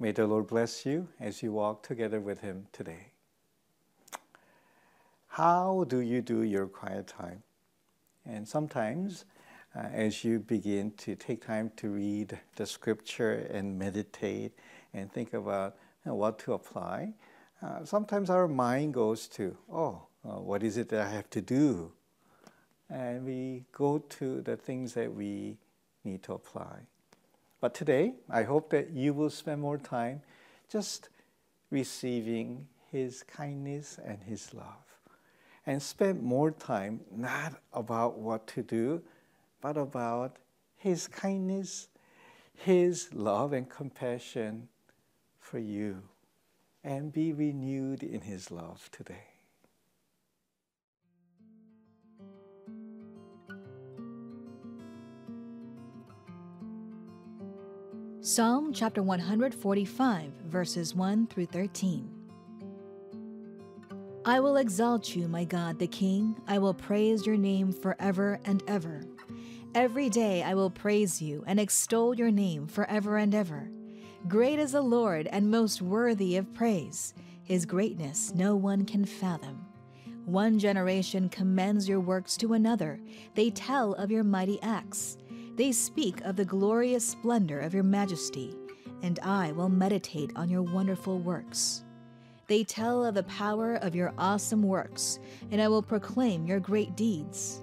May the Lord bless you as you walk together with Him today. How do you do your quiet time? And sometimes, uh, as you begin to take time to read the scripture and meditate and think about you know, what to apply, uh, sometimes our mind goes to, oh, uh, what is it that I have to do? And we go to the things that we need to apply. But today, I hope that you will spend more time just receiving His kindness and His love. And spend more time not about what to do, but about His kindness, His love and compassion for you. And be renewed in His love today. Psalm chapter 145, verses 1 through 13. I will exalt you, my God the King. I will praise your name forever and ever. Every day I will praise you and extol your name forever and ever. Great is the Lord and most worthy of praise. His greatness no one can fathom. One generation commends your works to another, they tell of your mighty acts. They speak of the glorious splendor of your majesty, and I will meditate on your wonderful works. They tell of the power of your awesome works, and I will proclaim your great deeds.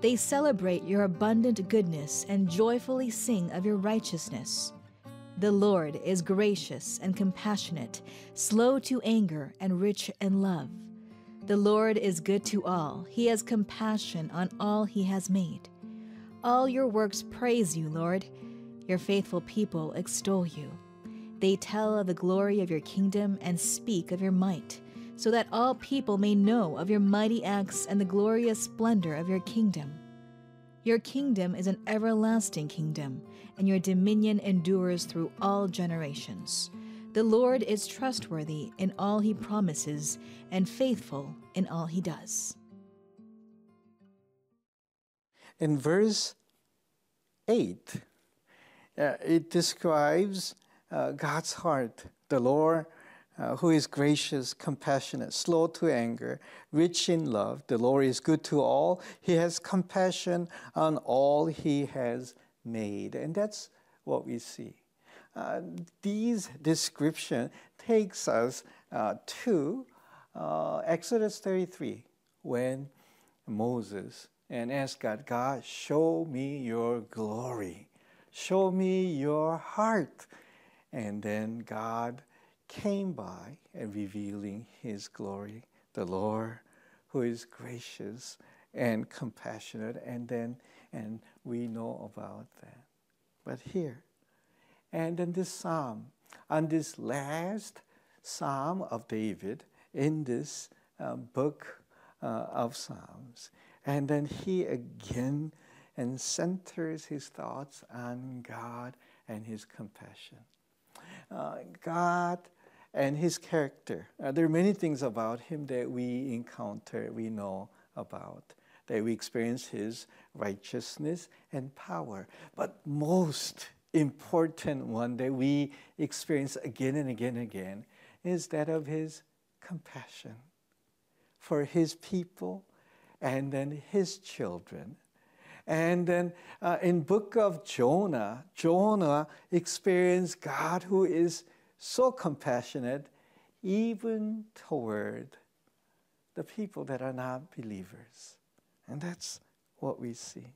They celebrate your abundant goodness and joyfully sing of your righteousness. The Lord is gracious and compassionate, slow to anger, and rich in love. The Lord is good to all, He has compassion on all He has made. All your works praise you, Lord. Your faithful people extol you. They tell of the glory of your kingdom and speak of your might, so that all people may know of your mighty acts and the glorious splendor of your kingdom. Your kingdom is an everlasting kingdom, and your dominion endures through all generations. The Lord is trustworthy in all he promises and faithful in all he does. In verse 8, uh, it describes uh, God's heart, the Lord uh, who is gracious, compassionate, slow to anger, rich in love. The Lord is good to all. He has compassion on all he has made. And that's what we see. Uh, these description takes us uh, to uh, Exodus 33 when Moses and ask God, God, show me your glory. Show me your heart. And then God came by and revealing his glory, the Lord who is gracious and compassionate. And then, and we know about that. But here, and in this psalm, on this last psalm of David in this uh, book uh, of Psalms, and then he again and centers his thoughts on God and his compassion. Uh, God and his character. Uh, there are many things about him that we encounter, we know about, that we experience his righteousness and power. But most important one that we experience again and again and again is that of his compassion for his people and then his children. And then uh, in book of Jonah, Jonah experienced God who is so compassionate even toward the people that are not believers. And that's what we see.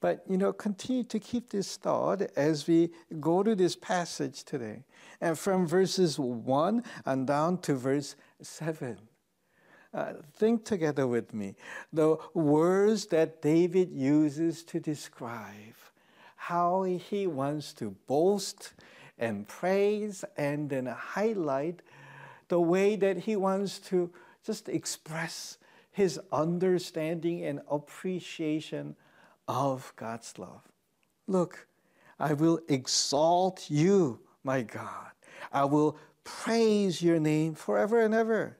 But you know, continue to keep this thought as we go to this passage today. And from verses 1 and down to verse 7. Uh, think together with me. The words that David uses to describe how he wants to boast and praise and then highlight the way that he wants to just express his understanding and appreciation of God's love. Look, I will exalt you, my God. I will praise your name forever and ever.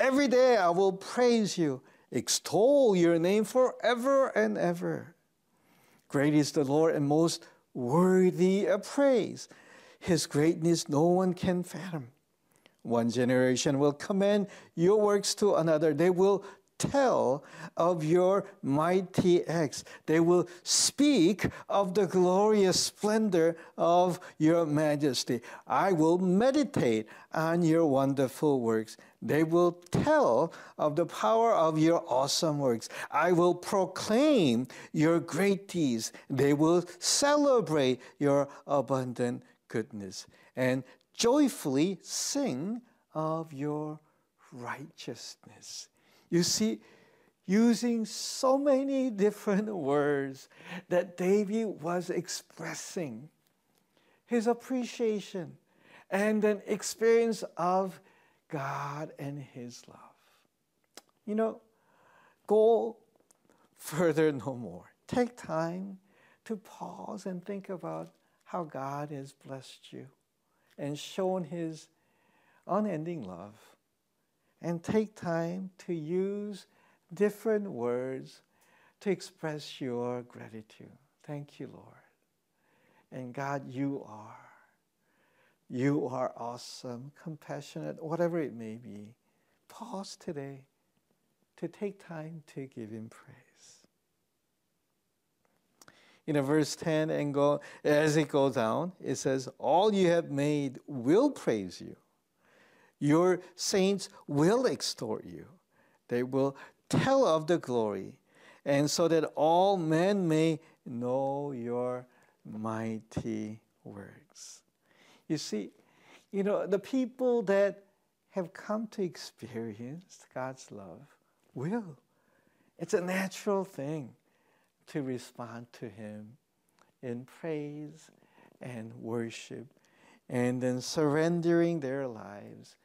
Every day I will praise you, extol your name forever and ever. Great is the Lord and most worthy of praise. His greatness no one can fathom. One generation will commend your works to another. They will tell of your mighty acts. They will speak of the glorious splendor of your majesty. I will meditate on your wonderful works. They will tell of the power of your awesome works. I will proclaim your great deeds. They will celebrate your abundant goodness and joyfully sing of your righteousness. You see, using so many different words that David was expressing his appreciation and an experience of God and his love. You know, go further no more. Take time to pause and think about how God has blessed you and shown his unending love and take time to use different words to express your gratitude. Thank you, Lord. And God, you are. You are awesome, compassionate, whatever it may be. Pause today to take time to give Him praise. In a verse 10 and go as it goes down, it says, All you have made will praise you. Your saints will extol you. They will tell of the glory, and so that all men may know your mighty works. You see, you know, the people that have come to experience God's love will. It's a natural thing to respond to Him in praise and worship and then surrendering their lives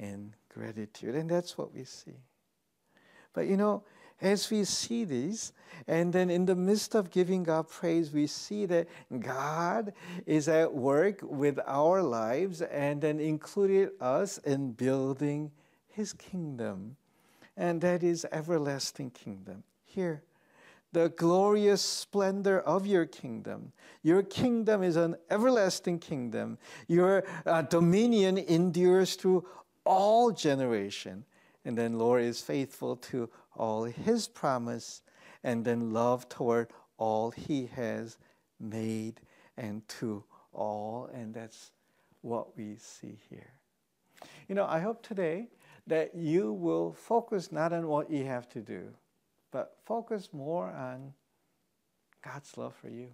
and gratitude. And that's what we see. But you know, as we see this, and then in the midst of giving God praise, we see that God is at work with our lives and then included us in building his kingdom. And that is everlasting kingdom. Here, the glorious splendor of your kingdom. Your kingdom is an everlasting kingdom. Your uh, dominion endures through all generation. And then Lord is faithful to all his promise and then love toward all he has made and to all. And that's what we see here. You know, I hope today that you will focus not on what you have to do, but focus more on God's love for you.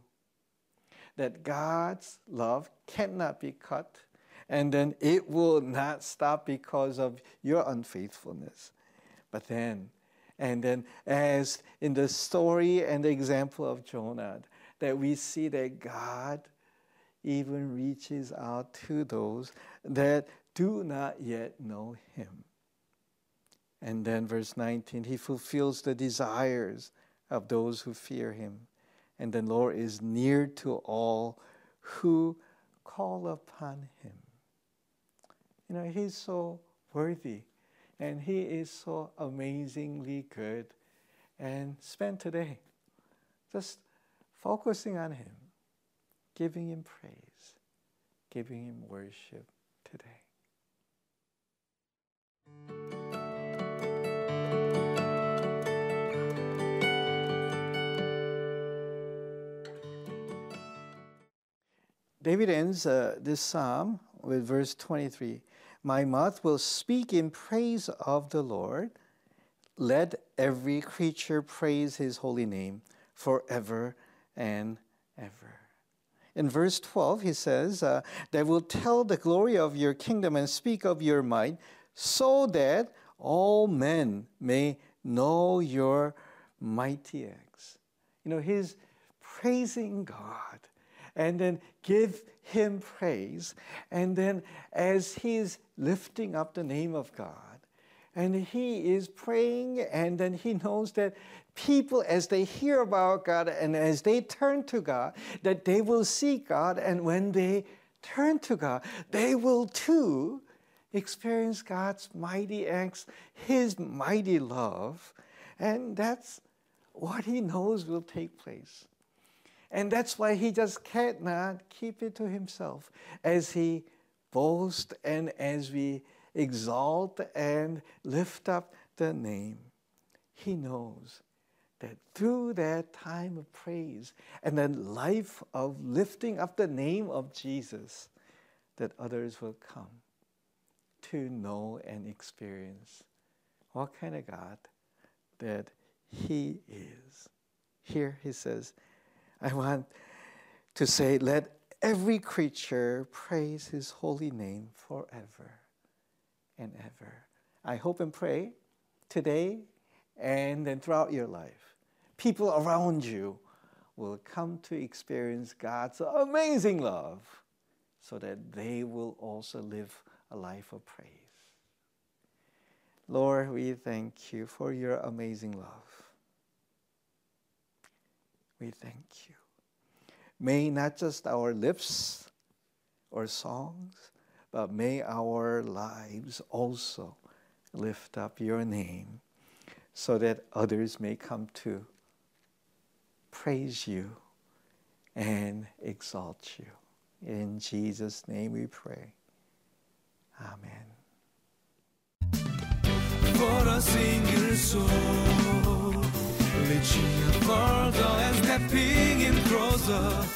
That God's love cannot be cut and then it will not stop because of your unfaithfulness. But then, and then, as in the story and the example of Jonah, that we see that God even reaches out to those that do not yet know Him. And then, verse 19, He fulfills the desires of those who fear Him. And the Lord is near to all who call upon Him. You know, He's so worthy and He is so amazingly good. And spend today just focusing on Him, giving Him praise, giving Him worship today. David ends uh, this psalm with verse 23 my mouth will speak in praise of the Lord. Let every creature praise his holy name forever and ever. In verse 12, he says, uh, They will tell the glory of your kingdom and speak of your might, so that all men may know your mighty acts. You know, he's praising God and then give him praise. And then as he's lifting up the name of God, and he is praying, and then he knows that people, as they hear about God and as they turn to God, that they will see God, and when they turn to God, they will too experience God's mighty acts, His mighty love, and that's what He knows will take place. And that's why He just cannot keep it to Himself as He boasts and as we exalt and lift up the name. He knows that through that time of praise and that life of lifting up the name of Jesus, that others will come to know and experience what kind of God that He is. Here he says, I want to say, let every creature praise His holy name forever and ever. I hope and pray today and then throughout your life, people around you will come to experience God's amazing love so that they will also live a life of praise. Lord, we thank you for your amazing love. We thank you. May not just our lips or songs, but may our lives also lift up your name so that others may come to praise you and exalt you. In Jesus' name we pray. Amen. For a single soul, and stepping in closer.